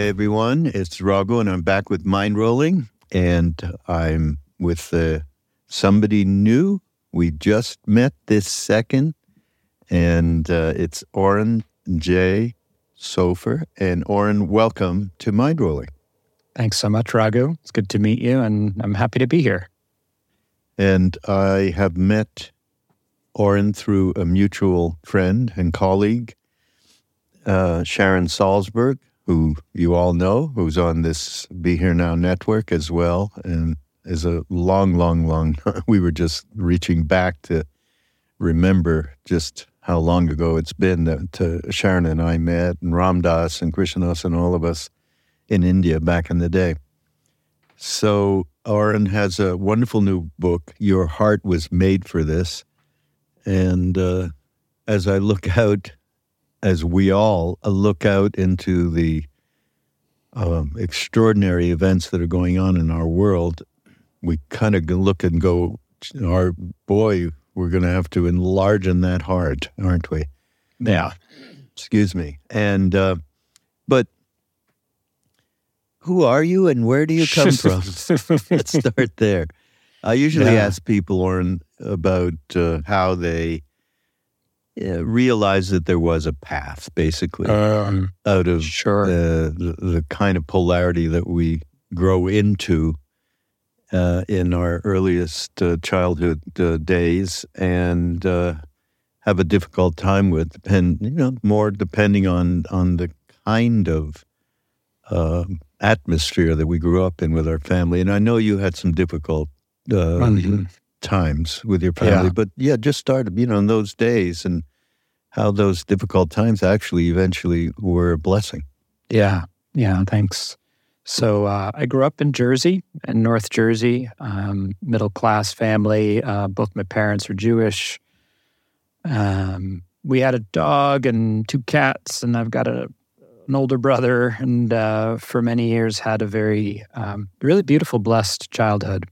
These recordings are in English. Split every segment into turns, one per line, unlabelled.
Hey everyone, it's Raghu, and I'm back with Mindrolling, and I'm with uh, somebody new. We just met this second, and uh, it's Oren Jay Sofer. And Oren, welcome to Mindrolling.
Thanks so much, Raghu. It's good to meet you, and I'm happy to be here.
And I have met Oren through a mutual friend and colleague, uh, Sharon Salzberg, who you all know, who's on this Be Here Now network as well, and is a long, long, long. we were just reaching back to remember just how long ago it's been that uh, Sharon and I met, and Ram Dass and Krishnas and all of us in India back in the day. So Oren has a wonderful new book, Your Heart Was Made for This. And uh, as I look out, as we all look out into the um, extraordinary events that are going on in our world, we kind of look and go, our boy, we're going to have to enlarge in that heart, aren't we?
Yeah.
Excuse me. And, uh, but who are you and where do you come from? Let's start there. I usually yeah. ask people, Oren, about uh, how they realized that there was a path, basically, um, out of
sure.
uh, the, the, kind of polarity that we grow into uh, in our earliest uh, childhood uh, days, and uh, have a difficult time with, depend you know, more depending on on the kind of atmosphere that we grew up in with our family. And I know you had some difficult mm-hmm times with your family. Yeah. But yeah, just started, you know, in those days and how those difficult times actually eventually were a blessing.
Yeah. Yeah. Thanks. So uh, I grew up in Jersey, in North Jersey, um, middle class family. Uh, both my parents are Jewish. Um, we had a dog and two cats, and I've got a, an older brother. And uh, for many years, had a very, um, really beautiful, blessed childhood.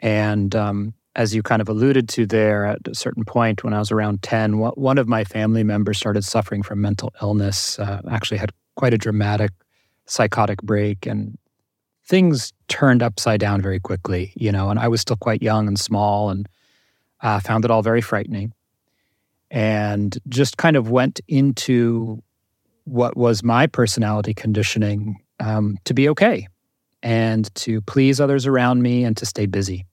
And um, as you kind of alluded to there, at a certain point when I was around 10, one of my family members started suffering from mental illness, uh, actually had quite a dramatic psychotic break, and things turned upside down very quickly, you know, and I was still quite young and small and uh, found it all very frightening. And just kind of went into what was my personality conditioning um, to be okay and to please others around me and to stay busy.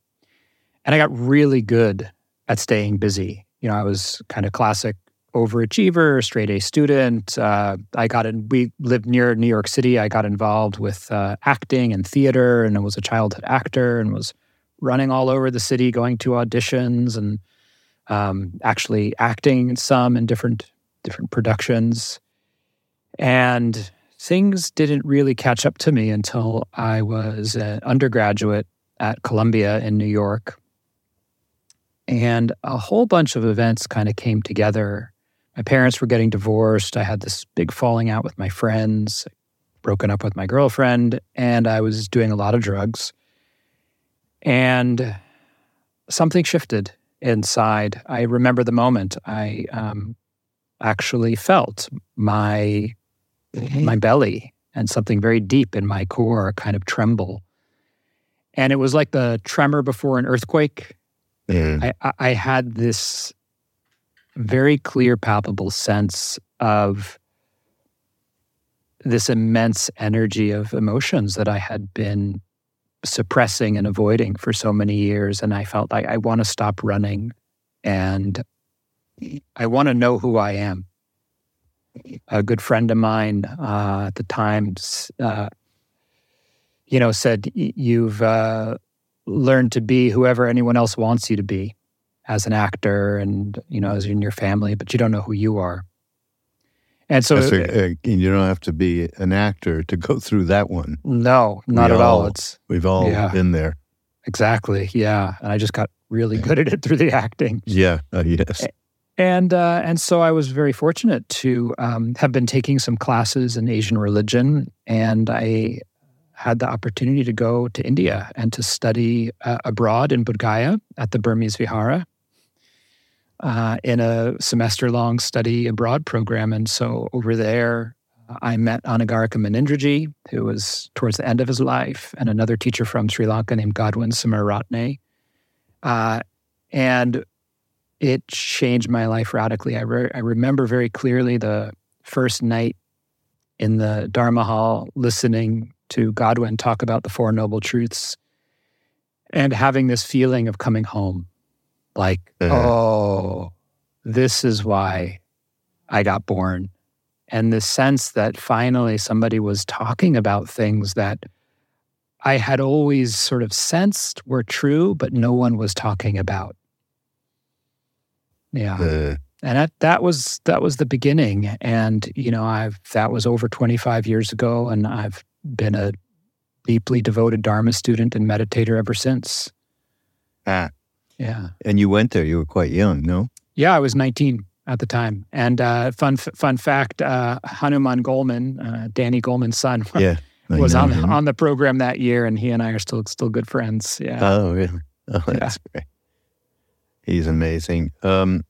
And I got really good at staying busy. You know, I was kind of classic overachiever, straight A student. Uh, I got in, we lived near New York City. I got involved with uh, acting and theater and I was a childhood actor and was running all over the city, going to auditions and um, actually acting some in different different productions. And things didn't really catch up to me until I was an undergraduate at Columbia in New York. And a whole bunch of events kind of came together. My parents were getting divorced. I had this big falling out with my friends, broken up with my girlfriend, and I was doing a lot of drugs. And something shifted inside. I remember the moment I um, actually felt my mm-hmm. my belly and something very deep in my core kind of tremble. And it was like the tremor before an earthquake. I, I had this very clear, palpable sense of this immense energy of emotions that I had been suppressing and avoiding for so many years. And I felt like I want to stop running and I want to know who I am a good friend of mine uh, at the time, uh, you know, said, You've uh, learned to be whoever anyone else wants you to be as an actor and, you know, as in your family, but you don't know who you are. And so
a, uh, you don't have to be an actor to go through that one.
No, not we at all, all. It's
we've all yeah, been there.
Exactly. Yeah, and I just got really good at it through the acting.
Yeah. Uh, yes.
And uh, and so I was very fortunate to um, have been taking some classes in Asian religion, and I had the opportunity to go to India and to study uh, abroad in Bodh Gaya at the Burmese Vihara uh, in a semester long study abroad program. And so over there, I met Anagarika Munindraji, who was towards the end of his life, and another teacher from Sri Lanka named Godwin Samaratne. Uh, and it changed my life radically. I, re- I remember very clearly the first night in the Dharma Hall listening to Godwin talk about the Four Noble Truths and having this feeling of coming home. Like, uh-huh. oh, this is why I got born and the sense that finally somebody was talking about things that I had always sort of sensed were true, but no one was talking about. Yeah. Uh, and that, that was that was the beginning. And, you know, I've that was over 25 years ago, and I've been a deeply devoted Dharma student and meditator ever since.
Ah.
Yeah.
And you went there, you were quite young, no?
Yeah, I was 19 at the time. And uh, fun fun fact: uh, Hanuman Goleman, uh, Danny Goleman's son,
yeah,
was on him. on the program that year, and he and I are still still good friends. Yeah.
Oh, really? Oh, that's yeah. great. He's amazing. Um,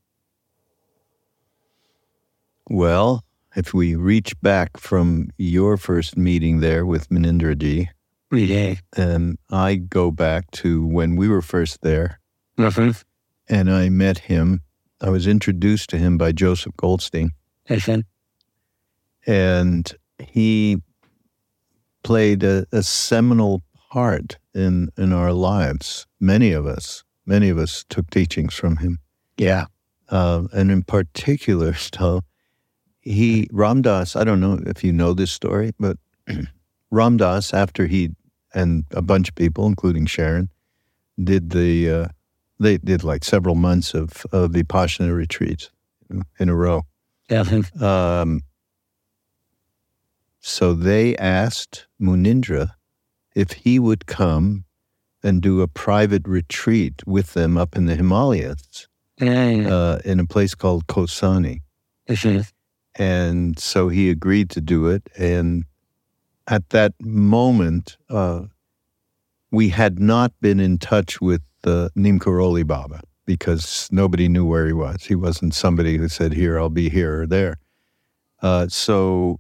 well, if we reach back from your first meeting there with Munindraji,
yeah.
and I go back to when we were first there,
mm-hmm.
and I met him I was introduced to him by Joseph Goldstein. and he played a, a, seminal part in, in our lives. Many of us, many of us took teachings from him.
Yeah.
Uh, and in particular, so he, Ram Dass. I don't know if you know this story, but Ram Dass, after he and a bunch of people, including Sharon, did the uh, they did like several months of, of Vipassana retreats in a row.
Yeah.
Um, so they asked Munindra if he would come and do a private retreat with them up in the Himalayas uh, in a place called Kausani. And so he agreed to do it. And at that moment, uh, we had not been in touch with the Neem Karoli Baba because nobody knew where he was. He wasn't somebody who said, Here, I'll be here or there. Uh, so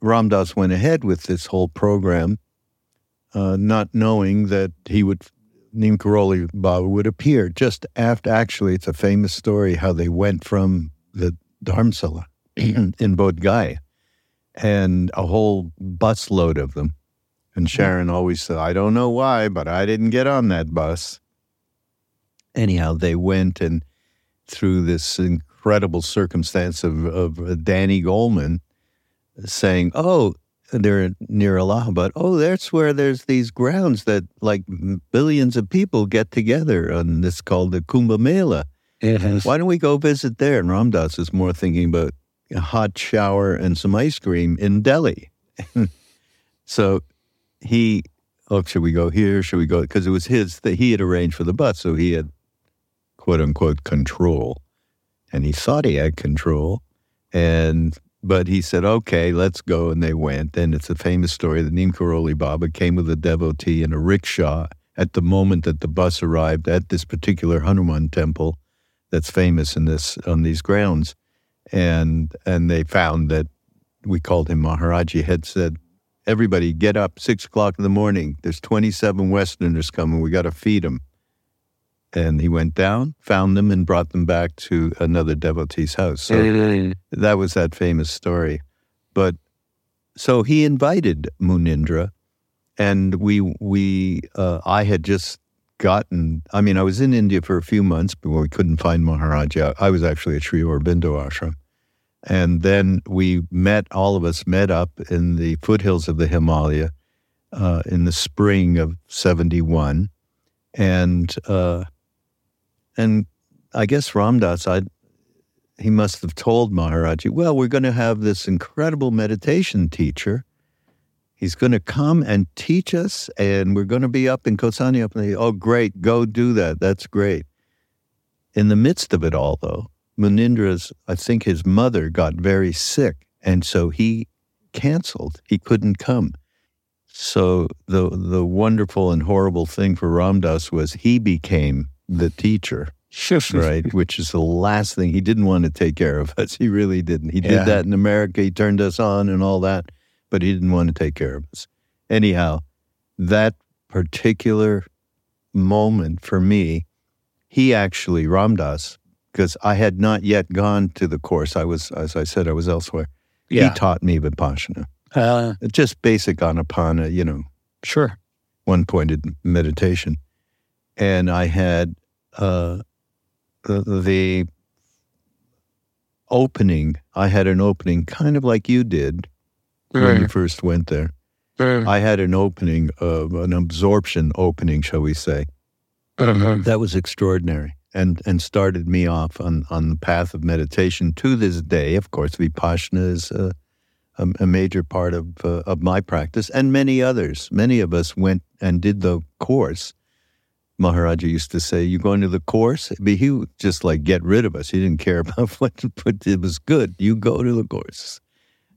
Ram Dass went ahead with this whole program, uh, not knowing that he would, Neem Karoli Baba would appear just after. Actually, it's a famous story how they went from the Dharamsala in Bodh Gaya and a whole busload of them. And Sharon always said, I don't know why, but I didn't get on that bus anyhow, they went and through this incredible circumstance of, of uh, Danny Goleman saying, "Oh, they're near Allahabad. Oh, that's where there's these grounds that like billions of people get together, and it's called the Kumbh Mela. Why don't we go visit there?" And Ram Dass is more thinking about a hot shower and some ice cream in Delhi. so he, oh, should we go here? Should we go? Because it was his that he had arranged for the bus, so he had quote unquote control. And he thought he had control. And but he said, okay, let's go. And they went. And it's a famous story that Neem Karoli Baba came with a devotee in a rickshaw at the moment that the bus arrived at this particular Hanuman temple that's famous in this on these grounds. And and they found that we called him Maharaji had said, Everybody get up six o'clock in the morning. There's twenty seven Westerners coming, we gotta feed them. And he went down, found them, and brought them back to another devotee's house. So that was that famous story. But so he invited Munindra, and we we uh, I had just gotten. I mean, I was in India for a few months before we couldn't find Maharaji. I was actually at Sri Aurobindo ashram, and then we met. All of us met up in the foothills of the Himalaya uh, in the spring of '71, and uh, and I guess Ram Dass, I, he must have told Maharaji, well, we're going to have this incredible meditation teacher. He's going to come and teach us, and we're going to be up in Kausani. Up in the, oh, great, go do that. That's great. In the midst of it all, though, Munindra's, I think his mother got very sick, and so he canceled. He couldn't come. So the the wonderful and horrible thing for Ram Dass was he became the teacher right? Which is the last thing. He didn't want to take care of us. He really didn't. He did yeah. that in America. He turned us on and all that, but he didn't want to take care of us. Anyhow, that particular moment for me, he actually, Ram Dass, because I had not yet gone to the course. I was, as I said, I was elsewhere. Yeah. He taught me Vipassana. Uh, Just basic Anapana, you know.
Sure.
One pointed meditation. And I had uh, the, the opening, I had an opening kind of like you did when you first went there. I had an opening of an absorption opening, shall we say. Mm-hmm. That was extraordinary and and started me off on on the path of meditation to this day. Of course, vipassana is a, a, a major part of uh, of my practice, and many others. Many of us went and did the course. Maharaji used to say, "You going to the course?" But he would just like get rid of us. He didn't care about what, but it was good. You go to the course.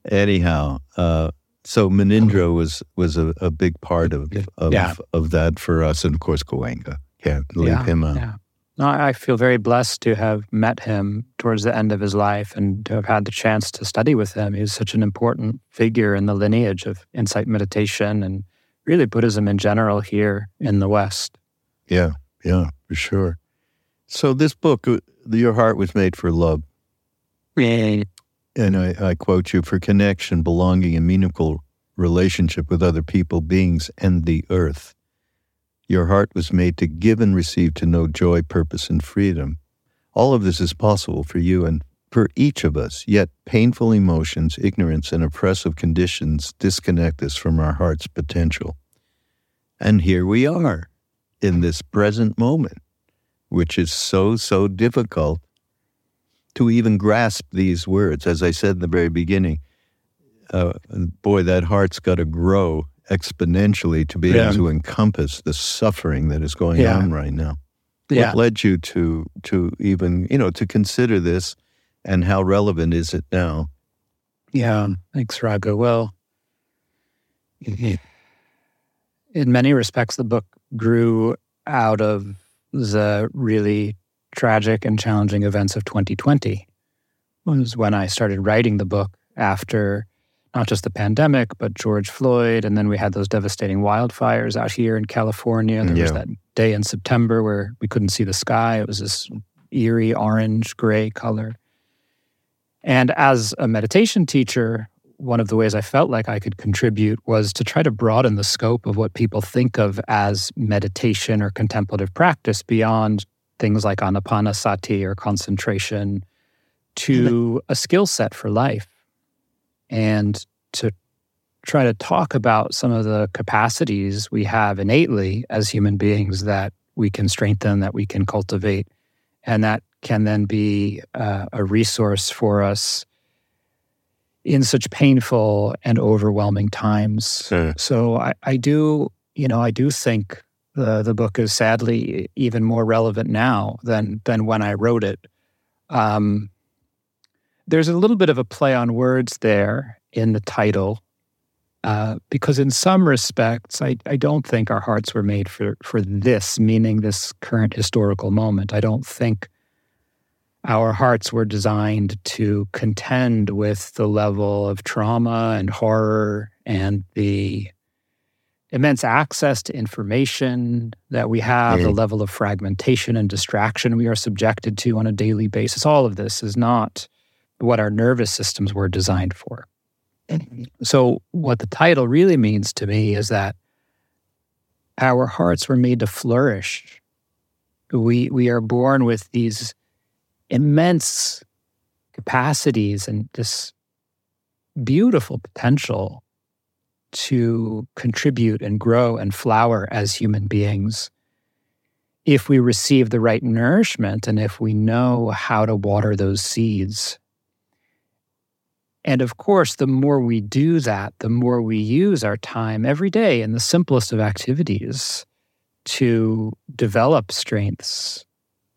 Anyhow, uh, so Munindra was was a, a big part of of, yeah. of that for us, and of course Goenka. Can't leave yeah, him out. Yeah.
No, I feel very blessed to have met him towards the end of his life and to have had the chance to study with him. He was such an important figure in the lineage of insight meditation and really Buddhism in general here in the West.
Yeah, yeah, for sure. So this book, uh, Your Heart Was Made for Love.
Yeah.
And I, I quote you for connection, belonging, and meaningful relationship with other people, beings, and the earth. Your heart was made to give and receive to know joy, purpose, and freedom. All of this is possible for you and for each of us, yet painful emotions, ignorance, and oppressive conditions disconnect us from our heart's potential. And here we are in this present moment, which is so, so difficult to even grasp these words. As I said in the very beginning, uh, boy, that heart's got to grow exponentially to be yeah. able to encompass the suffering that is going yeah. on right now. Yeah. What led you to to even you know to consider this, and how relevant is it now?
Yeah, thanks, Raghu. Well, in many respects, the book grew out of the really tragic and challenging events of 2020. Was when I started writing the book after not just the pandemic, but George Floyd. And then we had those devastating wildfires out here in California. There yeah. was that day in September where we couldn't see the sky. It was this eerie orange gray color. And as a meditation teacher, one of the ways I felt like I could contribute was to try to broaden the scope of what people think of as meditation or contemplative practice beyond things like anapanasati or concentration to a skill set for life and to try to talk about some of the capacities we have innately as human beings that we can strengthen, that we can cultivate, and that can then be uh, a resource for us in such painful and overwhelming times. Mm. So I, I do, you know, I do think the the book is sadly even more relevant now than than when I wrote it. Um, there's a little bit of a play on words there in the title, uh, because in some respects, I, I don't think our hearts were made for, for this, meaning this current historical moment. I don't think our hearts were designed to contend with the level of trauma and horror and the immense access to information that we have, mm. the level of fragmentation and distraction we are subjected to on a daily basis. All of this is not what our nervous systems were designed for. So, what the title really means to me is that our hearts were made to flourish. We, we are born with these immense capacities and this beautiful potential to contribute and grow and flower as human beings. If we receive the right nourishment and if we know how to water those seeds. And of course, the more we do that, the more we use our time every day in the simplest of activities to develop strengths,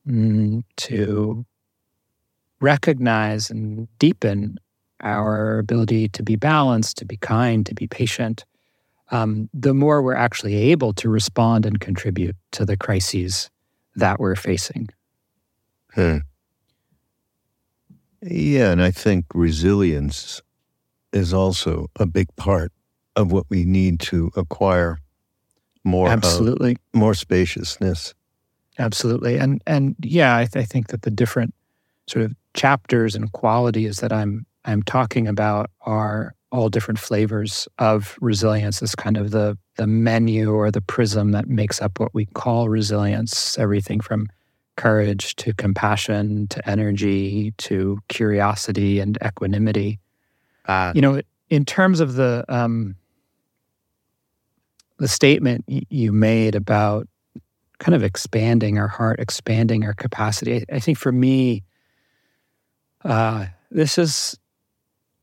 mm, to recognize and deepen our ability to be balanced, to be kind, to be patient, um, the more we're actually able to respond and contribute to the crises that we're facing.
Hmm. Yeah, and I think resilience is also a big part of what we need to acquire more
absolutely
more spaciousness.
Absolutely, and and yeah, I, th- I think that the different sort of chapters and qualities that I'm I'm talking about are all different flavors of resilience. This kind of the the menu or the prism that makes up what we call resilience. Everything from courage to compassion to energy to curiosity and equanimity. Uh, you know, in terms of the um, the statement you made about kind of expanding our heart, expanding our capacity, I think for me, uh, this is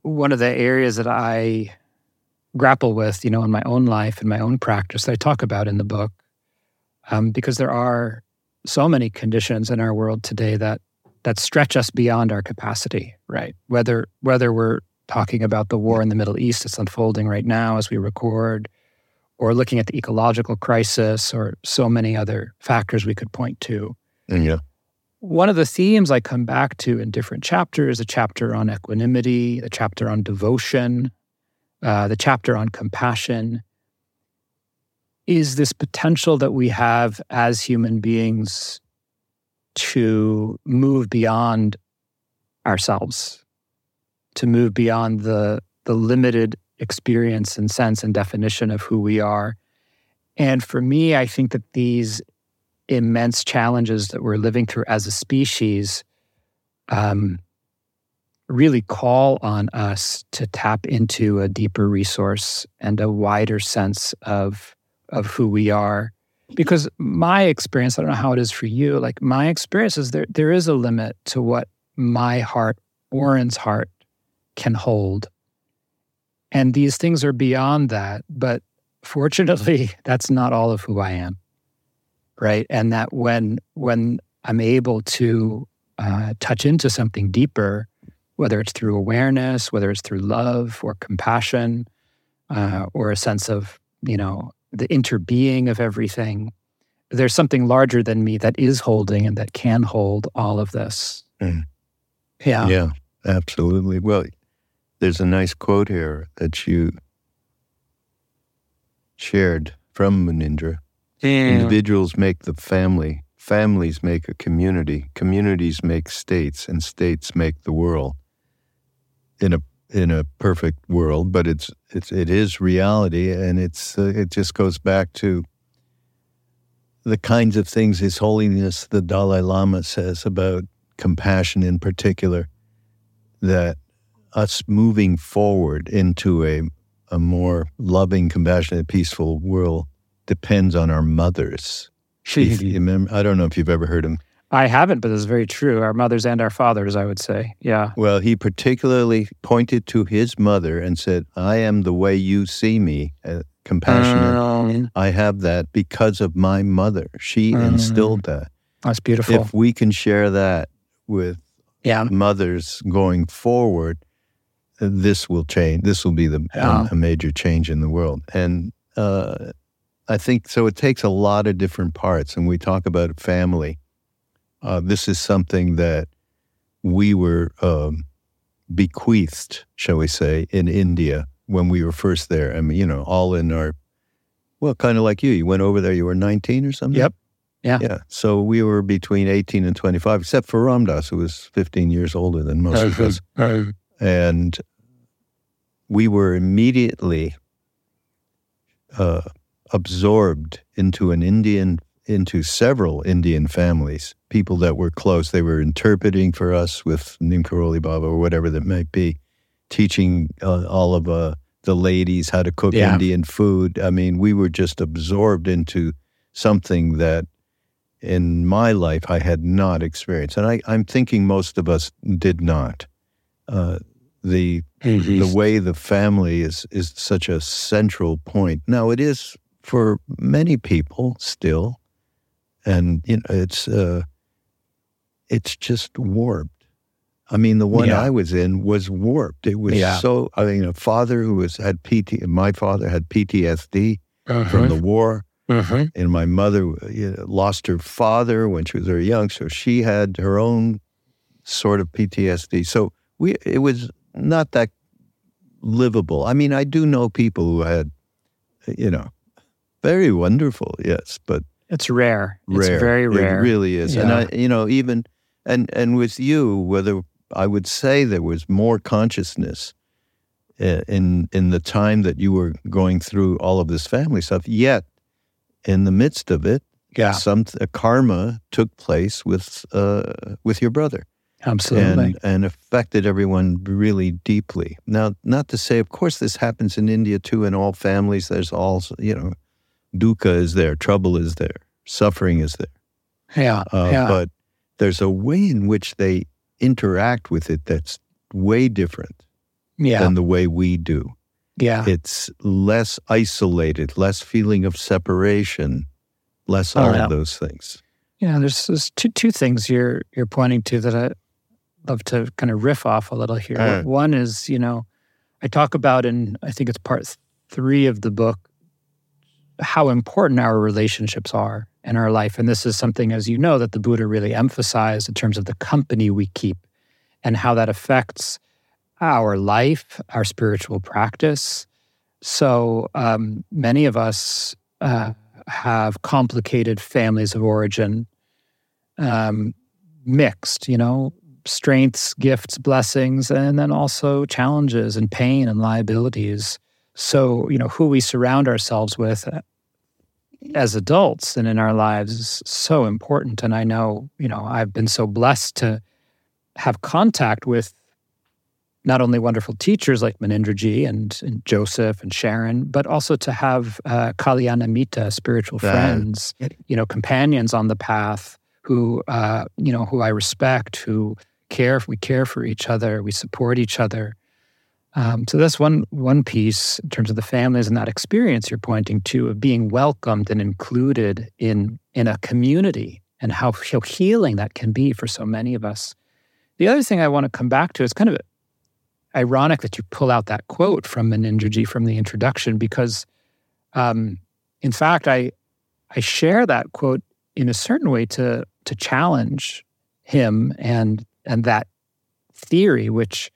one of the areas that I grapple with, you know, in my own life and my own practice that I talk about in the book, um, because there are so many conditions in our world today that that stretch us beyond our capacity, right? Whether whether we're talking about the war in the Middle East that's unfolding right now as we record, or looking at the ecological crisis, or so many other factors we could point to.
Yeah.
One of the themes I come back to in different chapters, a chapter on equanimity, the chapter on devotion, uh, the chapter on compassion, is this potential that we have as human beings to move beyond ourselves, to move beyond the, the limited experience and sense and definition of who we are. And for me, I think that these immense challenges that we're living through as a species um, really call on us to tap into a deeper resource and a wider sense of of who we are. Because my experience i don't know how it is for you like my experience is there there is a limit to what my heart Oren's heart can hold. And these things are beyond that but fortunately that's not all of who i am right and that when when i'm able to uh, touch into something deeper whether it's through awareness whether it's through love or compassion uh, or a sense of you know the interbeing of everything. There's something larger than me that is holding and that can hold all of this. Mm. Yeah.
Yeah, absolutely. Well, there's a nice quote here that you shared from Munindra. Individuals make the family, families make a community, communities make states, and states make the world. In a in a perfect world, but it's it's it is reality, and it's uh, it just goes back to the kinds of things His Holiness the Dalai Lama says about compassion in particular, that us moving forward into a a more loving, compassionate, peaceful world depends on our mothers. if remember, I don't know if you've ever heard him
I haven't, but it's very true. Our mothers and our fathers, I would say. Yeah.
Well, he particularly pointed to his mother and said, I am the way you see me, uh, compassionate. Um, I have that because of my mother. She um, instilled that.
That's beautiful.
If we can share that with yeah. mothers going forward, this will change. This will be the yeah. a major change in the world. And uh, I think so. It takes a lot of different parts, and we talk about family uh, this is something that we were um, bequeathed, shall we say, in India when we were first there. I mean, you know, all in our, well, kind of like you. You went over there, you were 19 or something?
Yep. Yeah.
Yeah. So we were between 18 and 25, except for Ram Dass, who was 15 years older than most of us. and we were immediately uh, absorbed into an Indian into several Indian families, people that were close. They were interpreting for us with Neem Karoli Baba or whatever that might be, teaching uh, all of uh, the ladies how to cook yeah. Indian food. I mean, we were just absorbed into something that in my life I had not experienced. And I, am thinking most of us did not. Uh, the mm-hmm. the way the family is is such a central point. Now it is for many people still and you know it's uh, it's just warped. I mean, the one yeah. I was in was warped. It was yeah. so. I mean, a father who was had PT. My father had PTSD uh-huh. from the war. Mm-hmm. And my mother you know, lost her father when she was very young, so she had her own sort of PTSD. So we it was not that livable. I mean, I do know people who had, you know, very wonderful, yes, but
it's rare.
Rare.
It's very rare.
It really is. Yeah. And I, you know, even and and with you, whether I would say there was more consciousness uh, in in the time that you were going through all of this family stuff. Yet, in the midst of it,
yeah,
some a karma took place with uh, with your brother.
Absolutely.
And, and affected everyone really deeply. Now, not to say, of course, this happens in India too, in all families. There's all, you know, dukkha is there, trouble is there, suffering is there.
Yeah, uh, yeah.
But there's a way in which they interact with it that's way different
yeah.
than the way we do.
Yeah.
It's less isolated, less feeling of separation, less oh, all yeah. of those things.
Yeah, there's, there's two two things you're you're pointing to that I love to kind of riff off a little here. Uh, One is, you know, I talk about in I think it's part three of the book how important our relationships are in our life. And this is something, as you know, that the Buddha really emphasized in terms of the company we keep and how that affects our life, our spiritual practice. So um, many of us uh, have complicated families of origin, um, mixed, you know, strengths, gifts, blessings, and then also challenges and pain and liabilities. So, you know, who we surround ourselves with as adults and in our lives is so important. And I know, you know, I've been so blessed to have contact with not only wonderful teachers like Munindraji and, and Joseph and Sharon, but also to have uh, Kalyanamitta, spiritual friends, you know, companions on the path who, uh, you know, who I respect, who care. If we care for each other. We support each other. Um, so that's one one piece in terms of the families and that experience you're pointing to of being welcomed and included in in a community and how, how healing that can be for so many of us. The other thing I want to come back to is kind of ironic that you pull out that quote from Munindraji from the introduction because, um, in fact, I I share that quote in a certain way to to challenge him and and that theory, which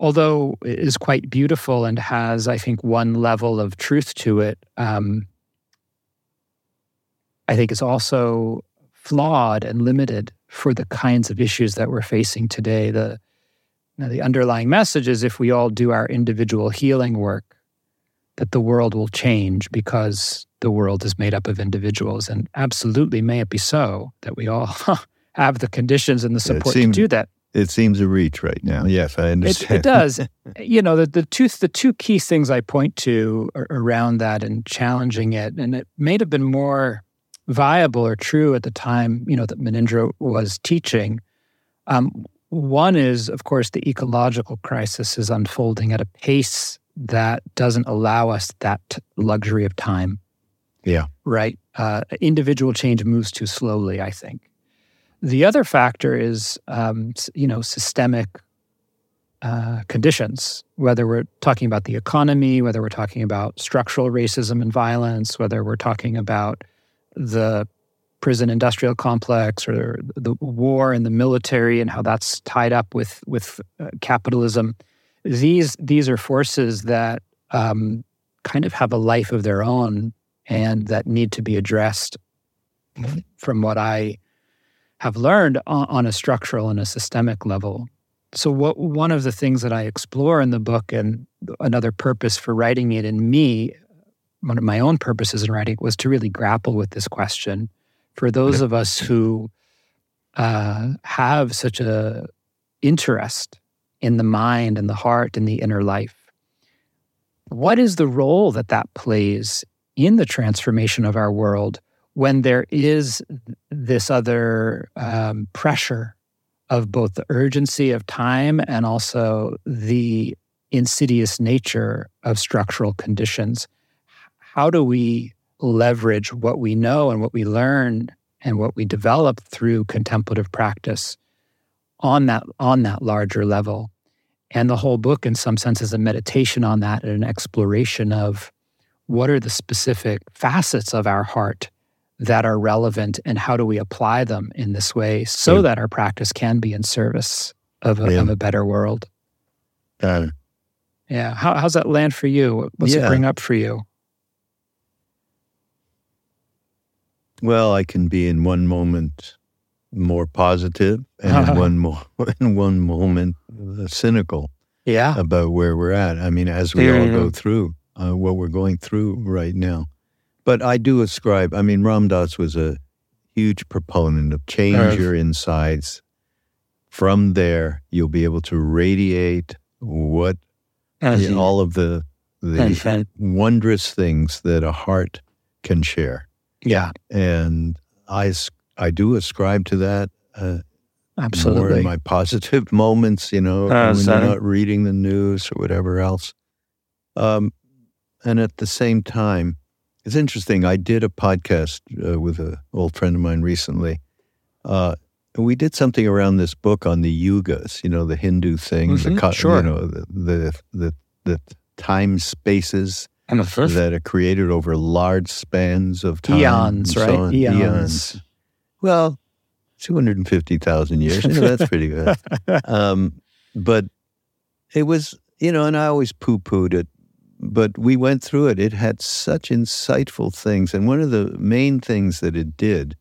although is quite beautiful and has, I think, one level of truth to it, um, I think is also flawed and limited for the kinds of issues that we're facing today. The the underlying message is if we all do our individual healing work, that the world will change because the world is made up of individuals. And absolutely, may it be so that we all have the conditions and the support seems, to do that.
It seems a reach right now. Yes, I understand.
It, it does. you know, the, the two the two key things I point to around that and challenging it, and it may have been more viable or true at the time, you know, that Munindra was teaching. Um, one is, of course, the ecological crisis is unfolding at a pace that doesn't allow us that luxury of time.
Yeah.
Right. Uh, individual change moves too slowly, I think. The other factor is, um, you know, systemic uh, conditions, whether we're talking about the economy, whether we're talking about structural racism and violence, whether we're talking about the prison industrial complex or the war and the military and how that's tied up with with uh, capitalism. These these are forces that um, kind of have a life of their own and that need to be addressed. From what I have learned on, a structural and a systemic level. So, what one of the things that I explore in the book, and another purpose for writing it in me, one of my own purposes in writing, was to really grapple with this question for those of us who uh, have such a interest in the mind and the heart and the inner life. What is the role that that plays in the transformation of our world when there is this other um, pressure of both the urgency of time and also the insidious nature of structural conditions. How do we leverage what we know and what we learn and what we develop through contemplative practice on that on that larger level? And the whole book, in some sense, is a meditation on that and an exploration of what are the specific facets of our heart that are relevant and how do we apply them in this way so
Yeah.
that our practice can be in service of a,
Yeah.
of a better world?
Got it.
Yeah. How, how's that land for you? What's it bring up for you?
Well, I can be in one moment more positive and in one mo- in one moment uh, cynical
Yeah.
about where we're at. I mean, as we all
Yeah.
go through uh, what we're going through right now. But I do ascribe. I mean, Ram Dass was a huge proponent of change your insides. From there, you'll be able to radiate what all of the the wondrous things that a heart can share.
yeah.
And I, I do ascribe to that uh, more
Absolutely.
in my positive moments, you know,
Uh,
when
so-
you're not reading the news or whatever else. Um, and at the same time, it's interesting. I did a podcast uh, with an old friend of mine recently. Uh, and we did something around this book on the yugas, you know, the Hindu thing, the
Mhm,
co-
sure.
you know, the the the, the time spaces
And the
that are created over large spans of time.
eons,
and so
right?
on.
Eons.
Well, 250,000 years. You know, that's pretty good. Um, but it was, you know, and I always poo pooed it, but we went through it. It had such insightful things. And one of the main things that it did,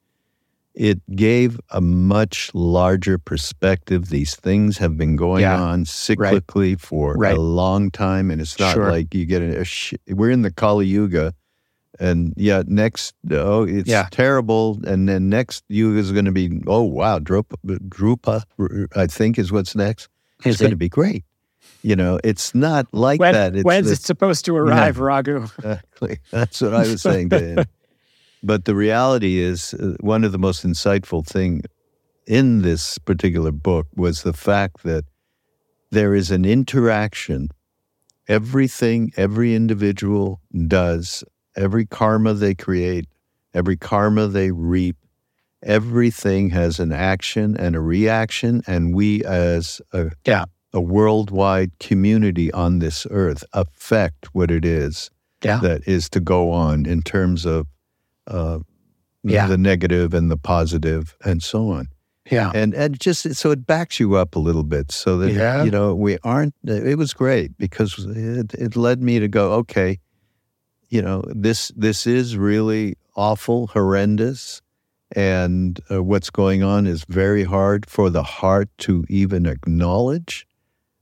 it gave a much larger perspective. These things have been going
Yeah.
on cyclically for
Right.
a long time. And it's not
Sure.
like you get a, a sh- we're in the Kali Yuga. And yeah, next, oh, it's
Yeah.
terrible. And then next yuga is going to be, oh, wow, Drupa, Drupa, I think is what's next. It's
Is
going to be great. You know, it's not like
when,
that. It's
when's
the-
it supposed to arrive, Raghu?
Exactly. That's what I was saying to him. But the reality is, uh, one of the most insightful thing in this particular book was the fact that there is an interaction. Everything every individual does, every karma they create, every karma they reap, everything has an action and a reaction, and we as a
Yeah.
A worldwide community on this earth affect what it is
Yeah.
that is to go on in terms of uh,
Yeah.
the negative and the positive and so on.
Yeah.
And and just so it backs you up a little bit so that
Yeah.
you know we aren't it was great because it, it led me to go okay you know this this is really awful horrendous and uh, what's going on is very hard for the heart to even acknowledge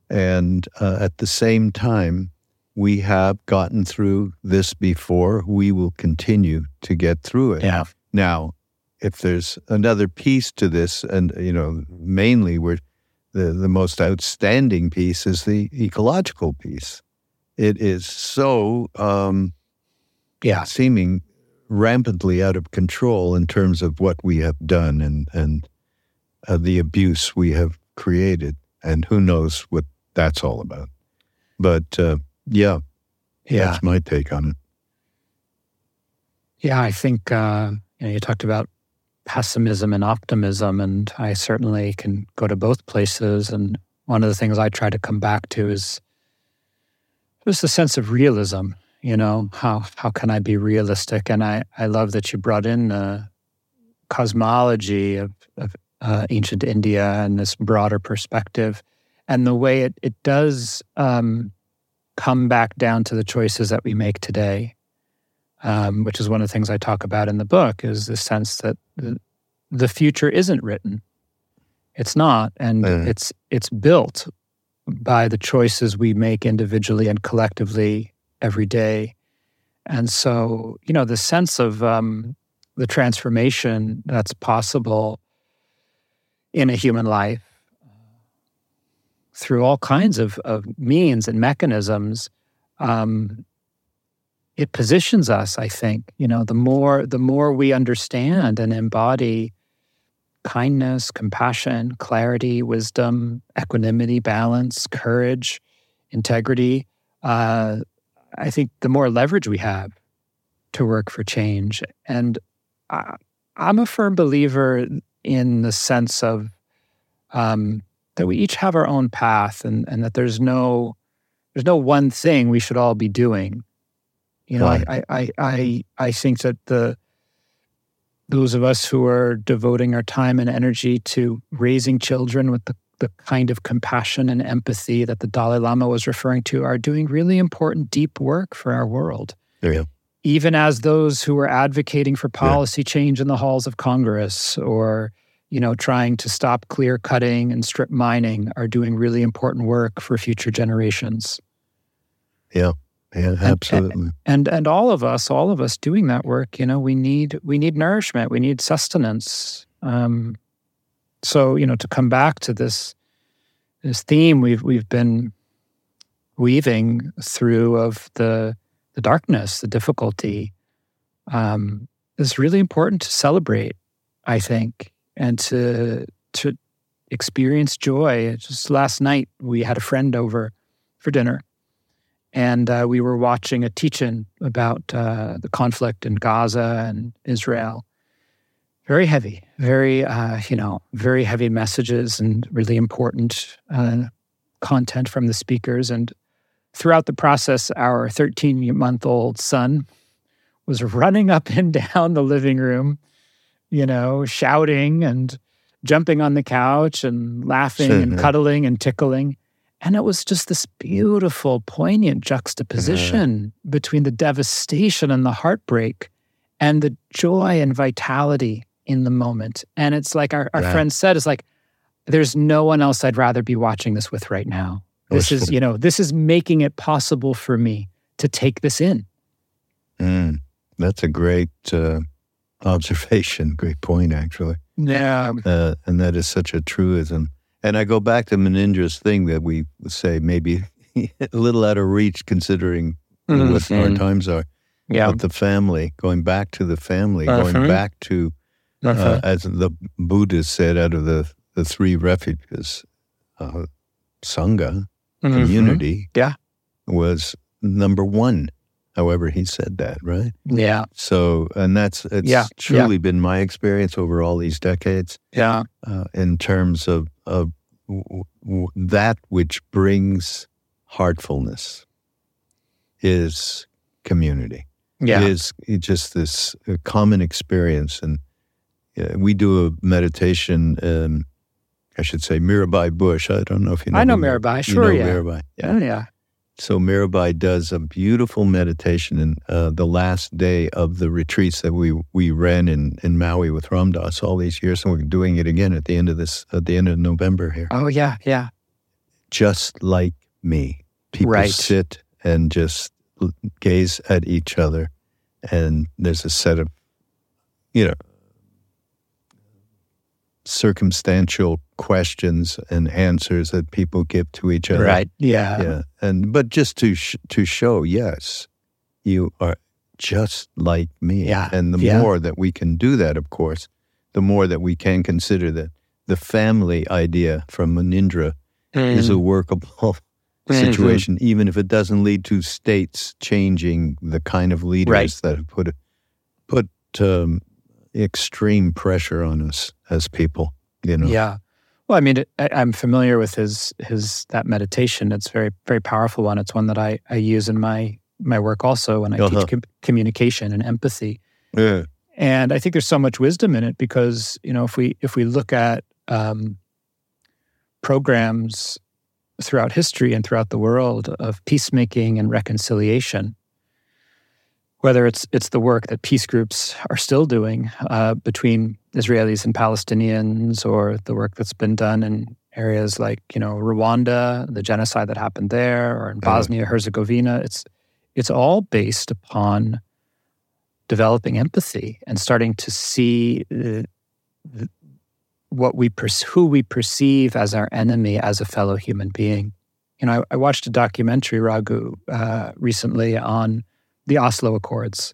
and uh, at the same time we have gotten through this before we will continue to get through it
Yeah.
now, if there's another piece to this, and you know, mainly we're the the most outstanding piece is the ecological piece. It is so um,
Yeah.
seeming rampantly out of control in terms of what we have done and and uh, the abuse we have created, and who knows what that's all about. But uh, yeah,
Yeah.
that's my take on it.
Yeah, I think uh, you know you talked about pessimism and optimism, and I certainly can go to both places. And one of the things I try to come back to is just a sense of realism. You know, how how can I be realistic? And I I love that you brought in the cosmology of, of uh, ancient India and this broader perspective, and the way it it does um, come back down to the choices that we make today um, which is one of the things I talk about in the book, is the sense that the, the future isn't written. It's not, and
Uh.
it's it's built by the choices we make individually and collectively every day. And so, you know, the sense of um, the transformation that's possible in a human life through all kinds of, of means and mechanisms um, it positions us i think you know the more the more we understand and embody kindness compassion clarity wisdom equanimity balance courage integrity uh, i think the more leverage we have to work for change. And I, i'm a firm believer in the sense of um, that we each have our own path and, and that there's no there's no one thing we should all be doing You know,
Right.
I, I, I, I think that the those of us who are devoting our time and energy to raising children with the, the kind of compassion and empathy that the Dalai Lama was referring to are doing really important, deep work for our world.
Yeah.
Even as those who are advocating for policy change in the halls of Congress or you know, trying to stop clear cutting and strip mining are doing really important work for future generations.
Yeah, Yeah, absolutely.
And and all of us, all of us doing that work, you know, we need we need nourishment, we need sustenance. Um, so you know, to come back to this this theme we've we've been weaving through of the the darkness, the difficulty, um, is really important to celebrate. I think, and to to experience joy. Just last night, we had a friend over for dinner, and uh, we were watching a teach-in about uh, the conflict in Gaza and Israel. Very heavy, very uh, you know, very heavy messages and really important uh, content from the speakers. And throughout the process, our 13-month-old son was running up and down the living room, you know, shouting and jumping on the couch and laughing
Sure,
and
yeah.
cuddling and tickling. And it was just this beautiful, poignant juxtaposition between the devastation and the heartbreak and the joy and vitality in the moment. And it's like our, our
Yeah.
friend said, it's like, there's no one else I'd rather be watching this with right now. This is, you know, this is making it possible for me to take this in.
Mm, that's a great uh, observation, great point, actually.
Yeah.
Uh, and that is such a truism. And I go back to Munindra's thing that we say maybe a little out of reach considering what our
Mhm.
times are.
Yeah.
But the family, going back to the family,
Uh,
going back to, uh, as the Buddha said, out of the, the three refuges, uh, Sangha,
Mhm.
community,
Yeah.
was number one. However, he said that, right?
Yeah.
So, and that's it's
Yeah,
truly been my experience over all these decades
Yeah.
uh, in terms of of w- w- that which brings heartfulness is community.
Yeah.
Is just this uh, common experience, and uh, we do a meditation. Um, I should say Mirabai Bush. I don't know if you know.
I know Mirabai.
you
Sure.
know
yeah.
Mirabai.
Yeah. Yeah.
So Mirabai does a beautiful meditation in uh, the last day of the retreats that we we ran in, in Maui with Ram Dass all these years, and we're doing it again at the end of this at the end of November here.
Oh, yeah. Yeah.
Just like me, people
Right.
sit and just gaze at each other, and there's a set of, you know, circumstantial questions and answers that people give to each other
Right. Yeah.
yeah and but just to sh- to show yes you are just like me
Yeah,
and the
yeah.
more that we can do that of course the more that we can consider that the family idea from Munindra is a workable
Mhm.
situation even if it doesn't lead to states changing the kind of leaders
Right.
that have put put um, extreme pressure on us as people you know
Yeah. Well, I mean, I'm familiar with his his that meditation. It's very very powerful one. It's one that I I use in my my work also when I
Uh-huh.
teach com- communication and empathy.
yeah
And I think there's so much wisdom in it because you know if we if we look at um, programs throughout history and throughout the world of peacemaking and reconciliation, whether it's it's the work that peace groups are still doing uh, between Israelis and Palestinians, or the work that's been done in areas like you know Rwanda, the genocide that happened there, or in
Uh-huh.
Bosnia Herzegovina, it's it's all based upon developing empathy and starting to see uh, th- what we who we perceive as our enemy as a fellow human being. You know, I, I watched a documentary, Raghu, uh, recently on the Oslo Accords.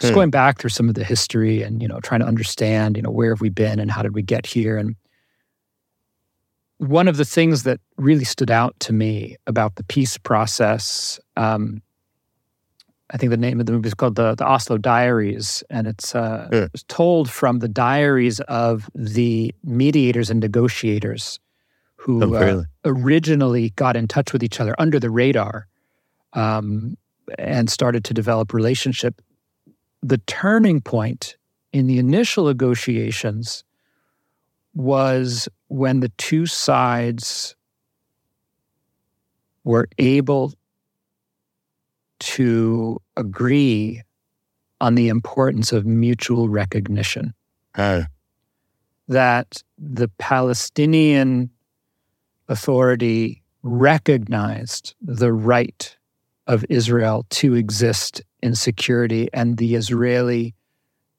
Just
Hmm.
going back through some of the history and you know trying to understand you know where have we been and how did we get here and one of the things that really stood out to me about the peace process um, I think the name of the movie is called the, the Oslo Diaries, and it's uh,
Yeah.
it's told from the diaries of the mediators and negotiators who
Oh,
uh, originally got in touch with each other under the radar um, and started to develop relationship. The turning point in the initial negotiations was when the two sides were able to agree on the importance of mutual recognition. That the Palestinian Authority recognized the right of Israel to exist in security, and the Israeli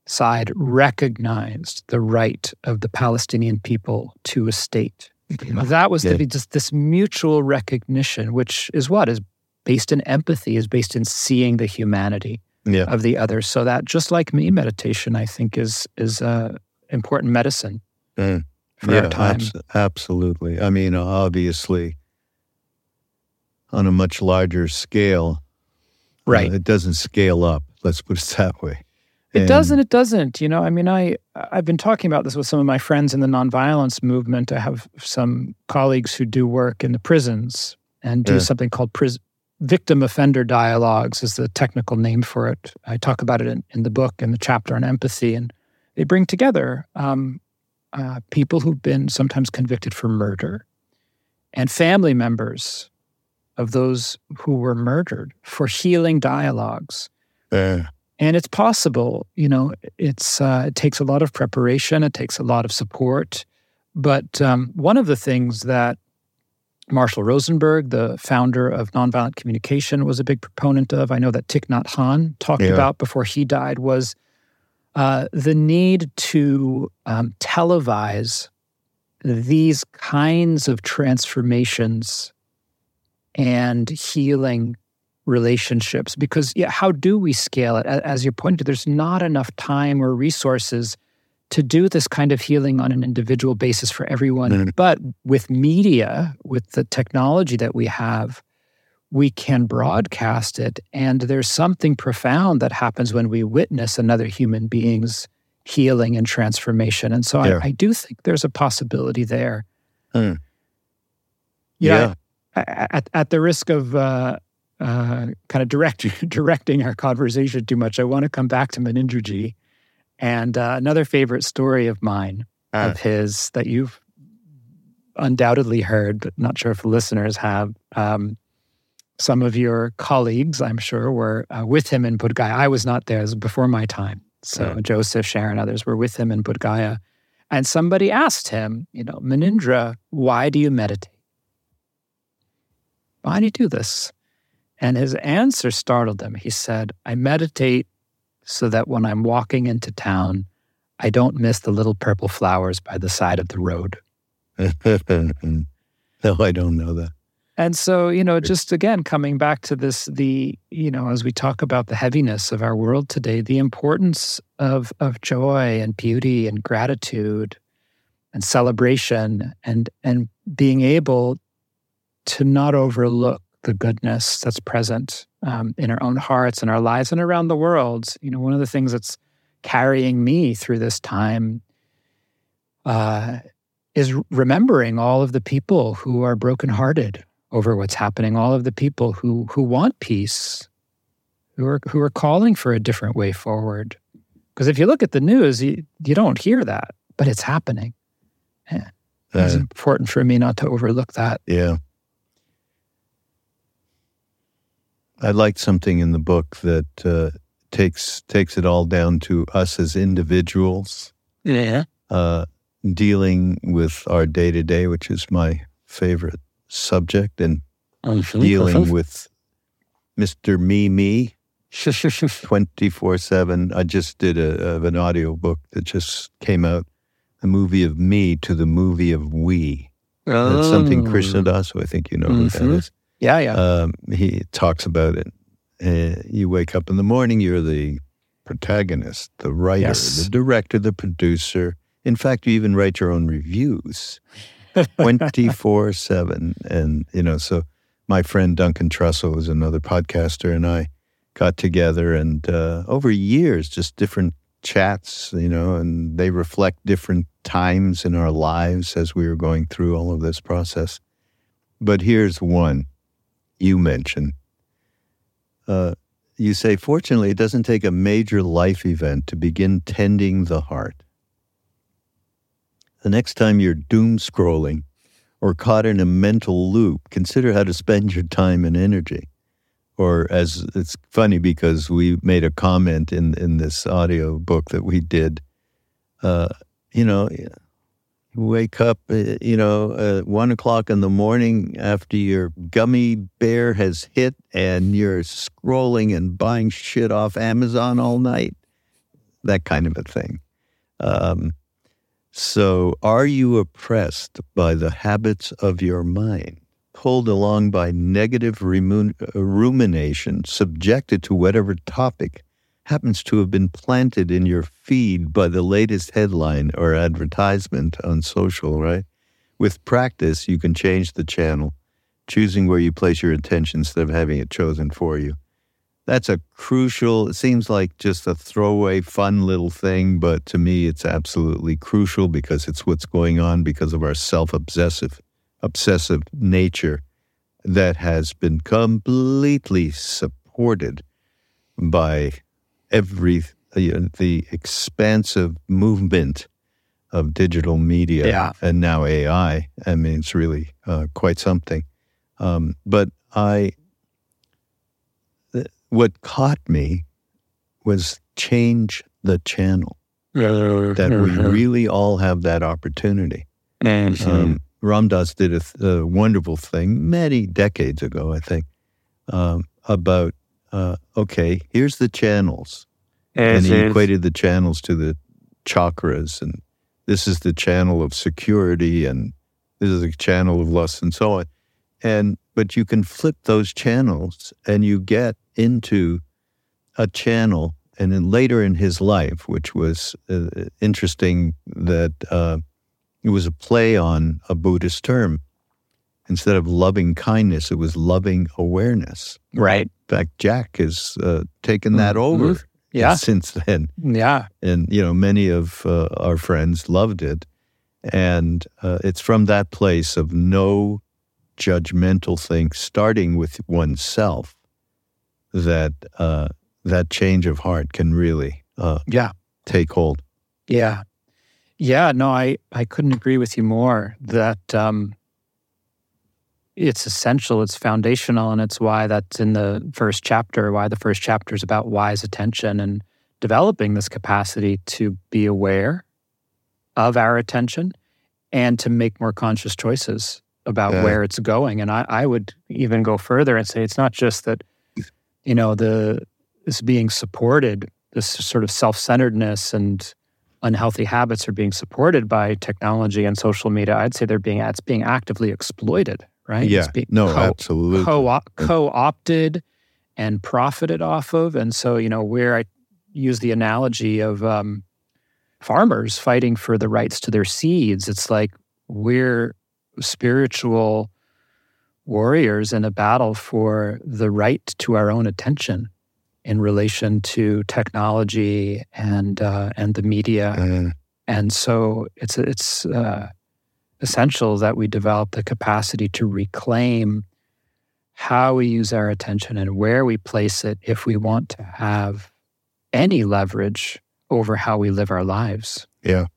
side recognized the right of the Palestinian people to a state. That was
Yeah.
to be just this mutual recognition, which is what is based in empathy, is based in seeing the humanity
yeah.
of the other. So that just like me, meditation, I think is is uh, important medicine
Mm.
for
yeah,
our time.
abs- absolutely. I mean, obviously, on a much larger scale, uh,
Right.
it doesn't scale up. Let's put it that way.
It
And-
doesn't. It doesn't. You know, I mean, I I've been talking about this with some of my friends in the nonviolence movement. I have some colleagues who do work in the prisons and do
Yeah.
something called pris- victim offender dialogues is the technical name for it. I talk about it in, in the book in the chapter on empathy, and they bring together um, uh, people who've been sometimes convicted for murder and family members of those who were murdered for healing dialogues.
Uh,
and it's possible you know it's uh, it takes a lot of preparation it takes a lot of support. But um, one of the things that marshall rosenberg the founder of nonviolent communication was a big proponent of i know that Thich Nhat Hanh talked
Yeah.
about before he died was uh, the need to um, televise these kinds of transformations and healing relationships because yeah how do we scale it as you pointed there's not enough time or resources to do this kind of healing on an individual basis for everyone
Mhm.
but with media with the technology that we have we can broadcast it and there's something profound that happens when we witness another human being's healing and transformation and so
Yeah.
I, I do think there's a possibility there. You know,
yeah.
At, at the risk of uh, uh, kind of direct, directing our conversation too much, I want to come back to Munindraji. And uh, another favorite story of mine,
Ah.
of his, that you've undoubtedly heard, but not sure if listeners have. Um, some of your colleagues, I'm sure, were uh, with him in Bodh Gaya. I was not there, it was before my time. So
Yeah.
Joseph, Sharon, others were with him in Bodh Gaya. And somebody asked him, you know, Munindra, why do you meditate? Why do you do this? And his answer startled him. He said, I meditate so that when I'm walking into town, I don't miss the little purple flowers by the side of the road.
no, I don't know that.
And so, you know, just again, coming back to this, the, you know, as we talk about the heaviness of our world today, the importance of, of joy and beauty and gratitude and celebration and, and being able to not overlook the goodness that's present um, in our own hearts and our lives and around the world. You know, one of the things that's carrying me through this time uh, is remembering all of the people who are brokenhearted over what's happening, all of the people who who want peace, who are who are calling for a different way forward. Because if you look at the news, you, you don't hear that, but it's happening. It's
Uh,
important for me not to overlook that.
yeah. I liked something in the book that uh, takes takes it all down to us as individuals
Yeah.
uh, dealing with our day to day, which is my favorite subject, and dealing with Mister Me Me twenty four seven. I just did a, of an audio book that just came out, the movie of me to the movie of we. That's something Krishna Das, who I think you know who that
Mhm.
is.
Yeah, yeah.
Um, he talks about it. Uh, you wake up in the morning, you're the protagonist, the writer,
Yes.
the director, the producer. In fact, you even write your own reviews 24 7. And, you know, so my friend Duncan Trussell was another podcaster, and I got together and uh, over years, just different chats, you know, and they reflect different times in our lives as we were going through all of this process. But here's one you mentioned uh, you say, fortunately, it doesn't take a major life event to begin tending the heart. The next time you're doom scrolling or caught in a mental loop, consider how to spend your time and energy. Or as it's funny because we made a comment in, in this audio book that we did, uh, you know, wake up, uh, you know, uh, one o'clock in the morning after your gummy bear has hit and you're scrolling and buying shit off Amazon all night. That kind of a thing. Um, so, are you oppressed by the habits of your mind, pulled along by negative rumination, subjected to whatever topic happens to have been planted in your feed by the latest headline or advertisement on social, right? With practice, you can change the channel, choosing where you place your attention instead of having it chosen for you. That's a crucial, it seems like just a throwaway, fun little thing, but to me, it's absolutely crucial because it's what's going on because of our self obsessive, obsessive nature that has been completely supported by every the, the expansive movement of digital media
yeah.
and now AI. I mean, it's really uh, quite something. Um, but I, th- what caught me was change the channel. that we really all have that opportunity.
Um,
Ram Dass did a, th- a, wonderful thing many decades ago, I think, um, about uh, okay, here's the channels. and he equated the channels to the chakras. And this is the channel of security, and this is the channel of lust, and so on. And but you can flip those channels, and you get into a channel. And then later in his life, which was uh, interesting, that uh, it was a play on a Buddhist term instead of loving kindness, it was loving awareness.
Right. In
fact, Jack has uh, taken that
mm-hmm.
over
yeah.
since then.
Yeah.
And, you know, many of uh, our friends loved it. And uh, it's from that place of no judgmental thing, starting with oneself, that uh, that change of heart can really uh,
yeah
take hold.
Yeah. Yeah, no, I, I couldn't agree with you more that um, it's essential, it's foundational, and it's why that's in the first chapter, why the first chapter is about wise attention and developing this capacity to be aware of our attention and to make more conscious choices about yeah. where it's going. And I, I would even go further and say it's not just that, you know, the this being supported, this sort of self-centeredness and unhealthy habits are being supported by technology and social media. I'd say they're being it's being actively exploited right?
Yeah, no, co- absolutely.
Co- co-opted and profited off of. And so, you know, where I use the analogy of um, farmers fighting for the rights to their seeds, it's like we're spiritual warriors in a battle for the right to our own attention in relation to technology and uh, and the media. Uh, and so it's it's uh, essential that we develop the capacity to reclaim how we use our attention and where we place it if we want to have any leverage over how we live our lives.
Yeah.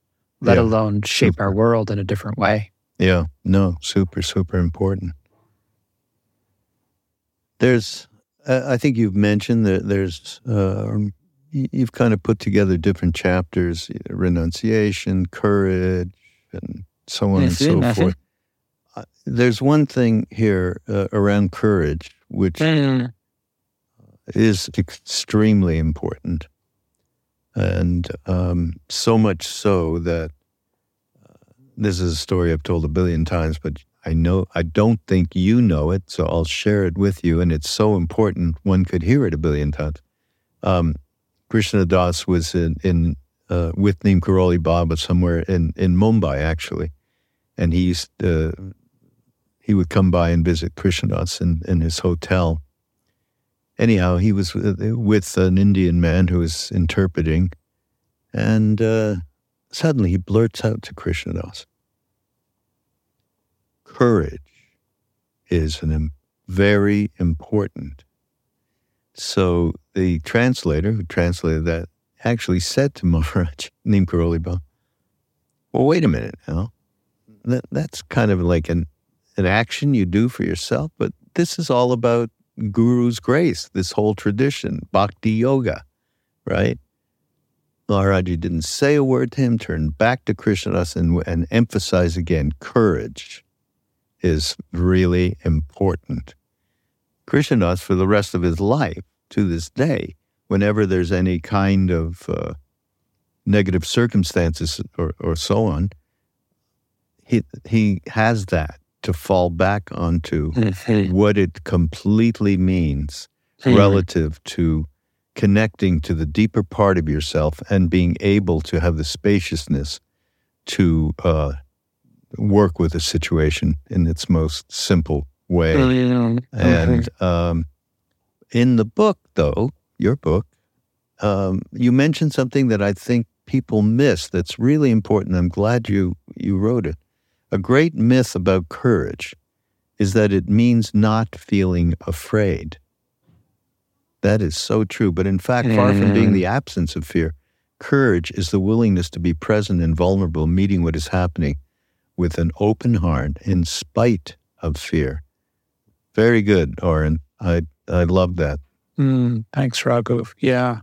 Let
yeah.
alone shape super. our world in a different way.
Yeah. No, super, super important. There's, I think you've mentioned that there's, uh, you've kind of put together different chapters renunciation, courage, and so on and so forth. Uh, there's one thing here uh, around courage, which mm. is extremely important. And um, so much so that uh, this is a story I've told a billion times, but I know I don't think you know it, so I'll share it with you. And it's so important one could hear it a billion times. Um, Krishna Das was in, in uh, with Neem Karoli Baba somewhere in, in Mumbai, actually and he used uh, he would come by and visit Krishna Das in, in his hotel. Anyhow, he was with an Indian man who was interpreting, and uh, suddenly he blurts out to Krishna Das, "Courage is an very important." so the translator who translated that actually said to Maharaj Neem Karoli well, wait a minute now. That, that's kind of like an, an action you do for yourself, but this is all about Guru's grace, this whole tradition, bhakti yoga, right? Maharaji didn't say a word to him, turned back to Krishna Das and, and emphasized again courage is really important. Krishna Das, for the rest of his life to this day, whenever there's any kind of uh, negative circumstances or, or so on, he, he has that to fall back onto
Mm-hmm.
what it completely means
Hmm.
relative to connecting to the deeper part of yourself and being able to have the spaciousness to uh, work with a situation in its most simple way.
Mm-hmm.
And um, in the book, though, your book, um, you mentioned something that I think people miss that's really important. I'm glad you, you wrote it. A great myth about courage is that it means not feeling afraid. That is so true. But in fact, far from being the absence of fear, courage is the willingness to be present and vulnerable, meeting what is happening with an open heart in spite of fear. Very good, Oren. I I love that.
Mm, thanks, Raghu. Yeah.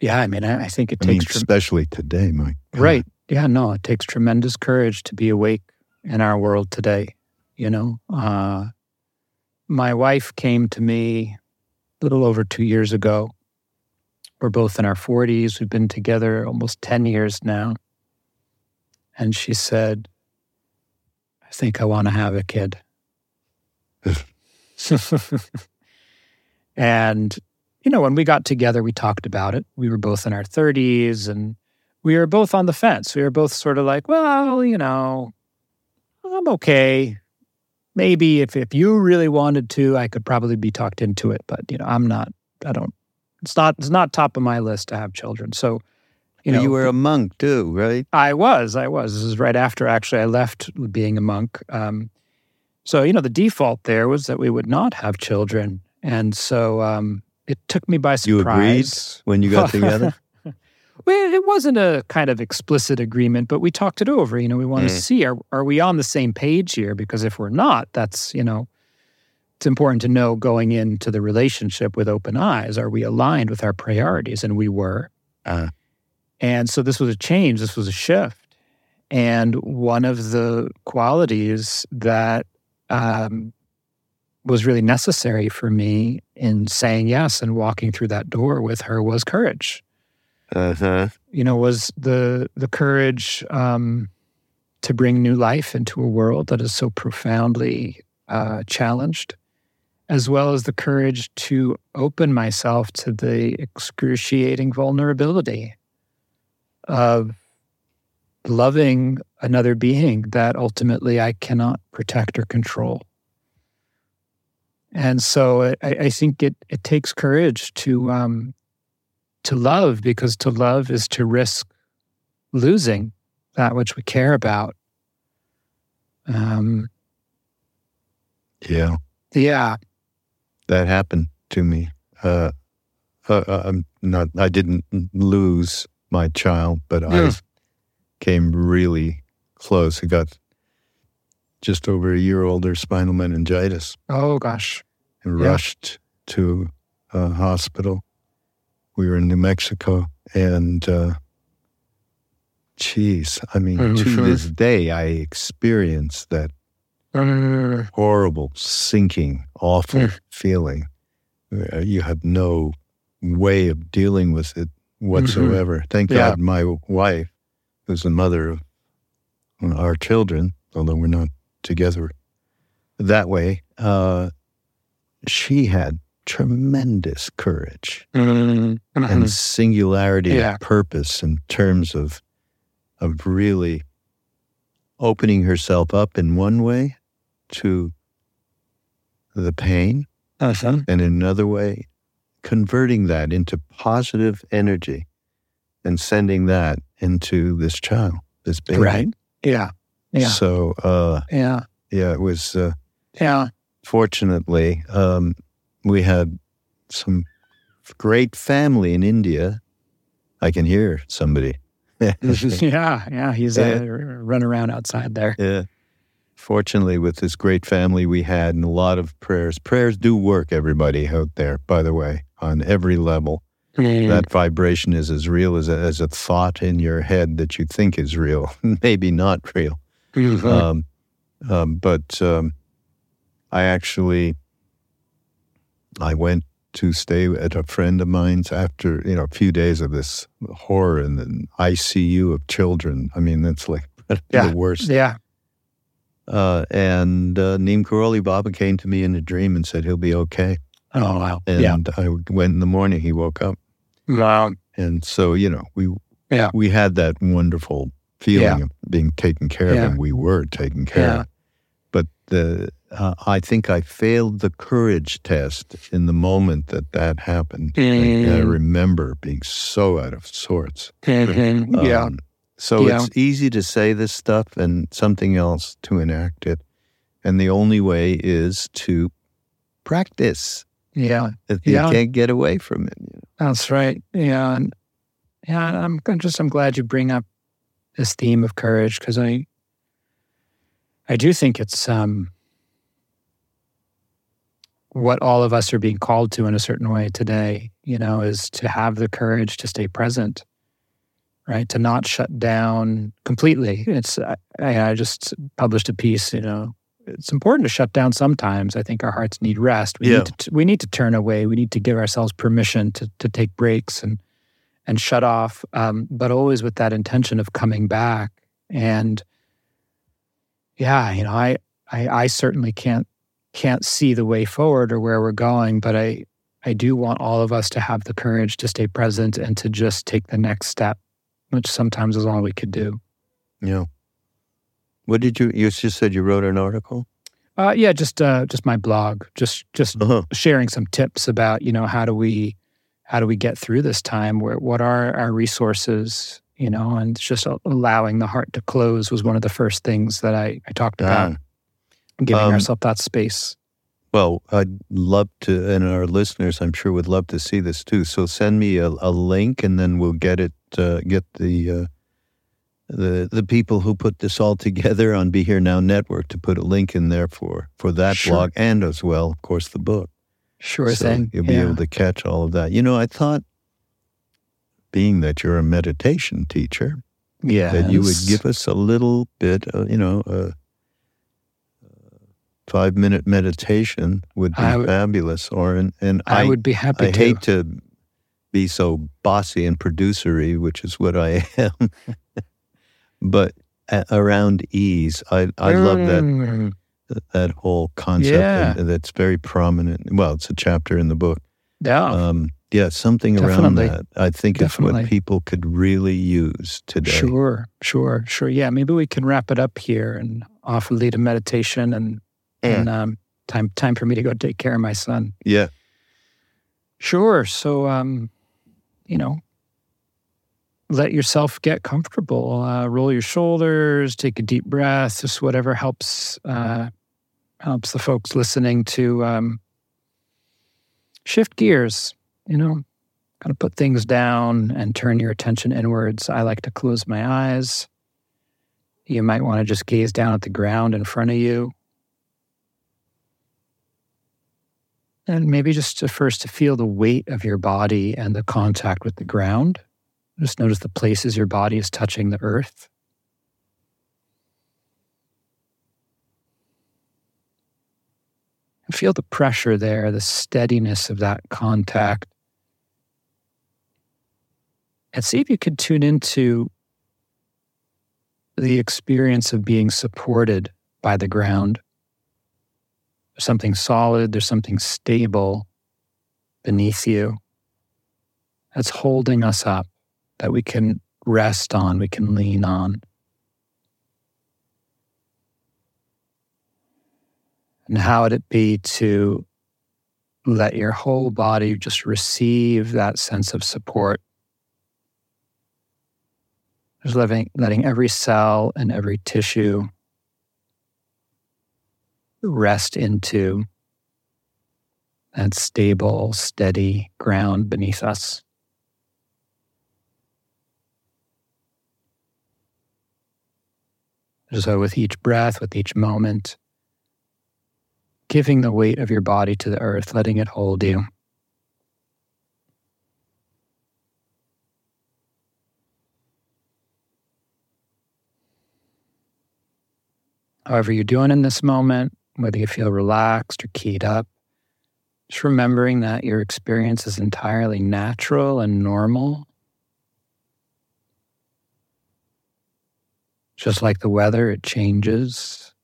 Yeah, I mean, I, I think it
I mean,
takes tre-
especially today, Mike.
Right. Yeah, no, it takes tremendous courage to be awake in our world today. You know, uh, my wife came to me a little over two years ago. We're both in our 40s. We've been together almost 10 years now. And she said, I think I want to have a kid. and, you know, when we got together, we talked about it. We were both in our 30s and we were both on the fence. We were both sort of like, well, you know, I'm okay. Maybe if, if you really wanted to, I could probably be talked into it. But, you know, I'm not, I don't, it's not, it's not top of my list to have children. So, you know,
you were a monk too, right?
I was, I was. This is right after actually I left being a monk. Um, so you know, the default there was that we would not have children, and so um, it took me by
You agreed
surprise.
when you got together.
Well, it wasn't a kind of explicit agreement, but we talked it over. You know, we want to
Mm.
see are are we on the same page here? Because if we're not, that's you know, it's important to know going into the relationship with open eyes. Are we aligned with our priorities? And we were.
Uh.
And so this was a change. This was a shift. And one of the qualities that um, was really necessary for me in saying yes and walking through that door with her was courage
Uh huh.
you know, was the the courage um, to bring new life into a world that is so profoundly uh, challenged, as well as the courage to open myself to the excruciating vulnerability of loving another being that ultimately I cannot protect or control. And so I, I think it it takes courage to um, to love because to love is to risk losing that which we care about. Um,
Yeah,
yeah.
that happened to me. Uh, uh, uh, I'm not. I didn't lose my child, but I came really close. I got just over a year older spinal meningitis
Oh gosh.
and
Yeah.
rushed to a hospital. We were in New Mexico, and uh, geez, I mean, to
sure.
this day, I experience that
Uh,
horrible, sinking, awful feeling. Uh, You have no way of dealing with it whatsoever. Thank
Mm-hmm. Yeah.
God my wife, who's the mother of our children, although we're not together that way, uh, she had tremendous courage
mm,
and singularity
Yeah.
of purpose in terms of of really opening herself up in one way to the pain
uh-huh.
and in another way converting that into positive energy and sending that into this child this baby
Right. Yeah. Yeah.
so uh
Yeah.
yeah it was uh
Yeah.
fortunately um we had some great family in India. I can hear somebody.
yeah, yeah, he's uh, run around outside there.
Yeah. Fortunately, with this great family we had and a lot of prayers, prayers do work, everybody out there, by the way, on every level. Mm. That vibration is as real as a, as a thought in your head that you think is real, maybe not real. Mm-hmm. Um, um, but um, I actually, I went to stay at a friend of mine's after you know a few days of this horror in the ICU of children. I mean, that's like
yeah.
the worst.
Yeah.
Uh, and uh, Neem Karoli Baba came to me in a dream and said he'll be okay.
Oh wow!
And
yeah.
I went in the morning. He woke up.
Wow.
And so you know we
yeah
we had that wonderful feeling yeah. of being taken care of, and we were taken care of. But the uh, I think I failed the courage test in the moment that that happened.
Mm.
I, I, remember being so out of sorts.
Mm-hmm. Um, yeah.
So it's easy to say this stuff and something else to enact it. And the only way is to practice.
Yeah.
You
yeah.
can't get away from it. You know?
That's right. Yeah. And yeah, I'm just I'm glad you bring up this theme of courage because I I do think it's um what all of us are being called to in a certain way today, you know, is to have the courage to stay present, right? To not shut down completely. It's, I, I just published a piece, you know, it's important to shut down sometimes. I think our hearts need rest. We,
yeah.
need, to, we need to turn away. We need to give ourselves permission to, to take breaks and, and shut off, um, but always with that intention of coming back. And yeah, you know, I, I, I certainly can't can't see the way forward or where we're going, but I I do want all of us to have the courage to stay present and to just take the next step, which sometimes is all we could do.
Yeah. What did you you just said you wrote an article?
Uh, yeah, just uh, just my blog, just just uh-huh. sharing some tips about you know how do we how do we get through this time? Where what are our resources? You know, and just allowing the heart to close was one of the first things that I, I talked about giving um, ourselves that space.
Well, I'd love to, and our listeners, I'm sure, would love to see this too. So send me a, a link, and then we'll get it. Uh, get the uh, the the people who put this all together on Be Here Now Network to put a link in there for for that
sure.
blog and as well, of course, the book.
Sure
so
thing.
You'll be
yeah.
able to catch all of that. You know, I thought, being that you're a meditation teacher,
yeah,
that you would give us a little bit, of, you know, uh, five minute meditation would be would, fabulous. Or and, and
I, I, would be happy.
I
to.
hate to be so bossy and producery, which is what I am. but around ease, I I mm. love that mm. that whole concept
yeah.
that's very prominent. Well, it's a chapter in the book.
Yeah.
Um, yeah, something
Definitely.
around that. I think
Definitely.
it's what people could really use today.
Sure, sure, sure. Yeah, maybe we can wrap it up here and offer lead a meditation and
yeah.
and um, time time for me to go take care of my son.
Yeah.
Sure. So, um, you know, let yourself get comfortable. Uh, roll your shoulders. Take a deep breath. Just whatever helps uh, helps the folks listening to um, shift gears. You know, kind of put things down and turn your attention inwards. I like to close my eyes. You might want to just gaze down at the ground in front of you. And maybe just to first to feel the weight of your body and the contact with the ground. Just notice the places your body is touching the earth. And feel the pressure there, the steadiness of that contact. And see if you could tune into the experience of being supported by the ground. There's something solid, there's something stable beneath you that's holding us up, that we can rest on, we can lean on. And how would it be to let your whole body just receive that sense of support? Just letting, letting every cell and every tissue that stable, steady ground beneath us. So, with each breath, with each moment, giving the weight of your body to the earth, letting it hold you. However, you're doing in this moment, whether you feel relaxed or keyed up, just remembering that your experience is entirely natural and normal. Just like the weather, it changes.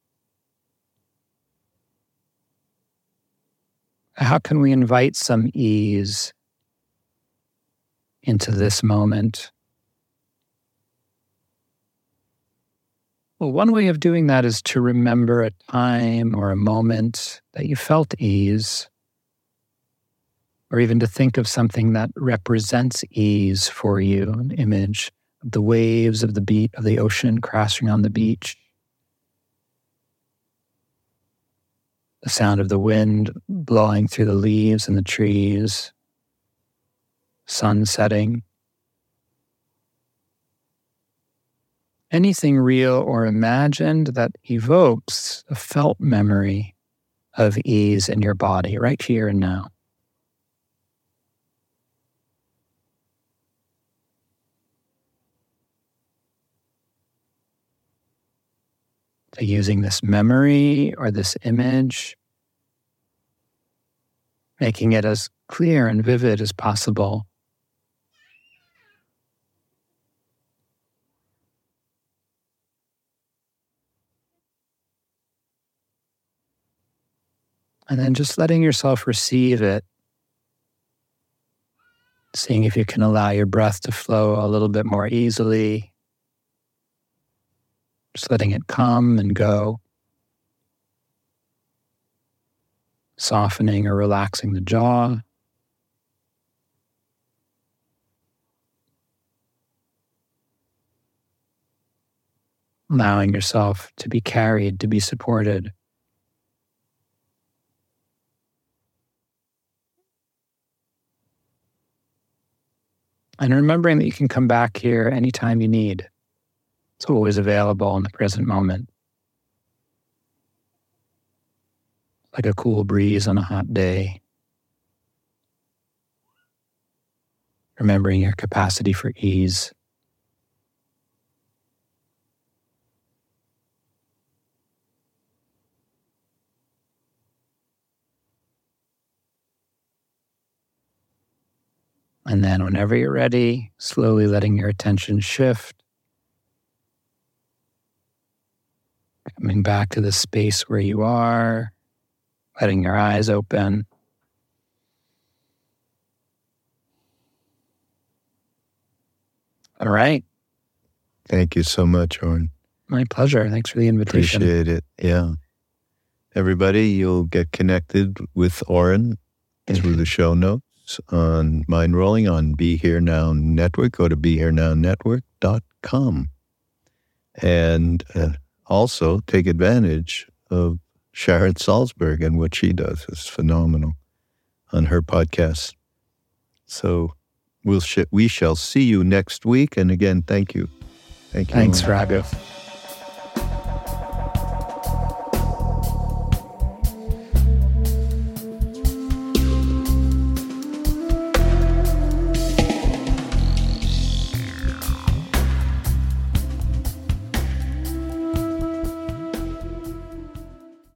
How can we invite some ease into this moment? Well, one way of doing that is to remember a time or a moment that you felt ease or even to think of something that represents ease for you, an image of the waves of the beat of the ocean crashing on the beach, the sound of the wind blowing through the leaves and the trees, sun setting. Anything real or imagined that evokes a felt memory of ease in your body right here and now. to using this memory or this image, making it as clear and vivid as possible. And then just letting yourself receive it, seeing if you can allow your breath to flow a little bit more easily just letting it come and go, softening or relaxing the jaw. Allowing yourself to be carried, to be supported. And remembering that you can come back here anytime you need. It's always available in the present moment. Like a cool breeze on a hot day. Remembering your capacity for ease. And then, whenever you're ready, slowly letting your attention shift Coming back to the space where you are, letting your eyes open. All right.
Thank you so much, Oren.
My pleasure. Thanks for the invitation.
Appreciate it. Yeah. Everybody, you'll get connected with Oren through mm-hmm. the show notes on Mindrolling on Be Here Now Network. Go to BeHereNowNetwork.com. And uh, also take advantage of Sharon Salzberg and what she does is phenomenal on her podcast. So we'll sh- we shall see you next week. And again, thank you. Thank you.
Thanks, Raghu.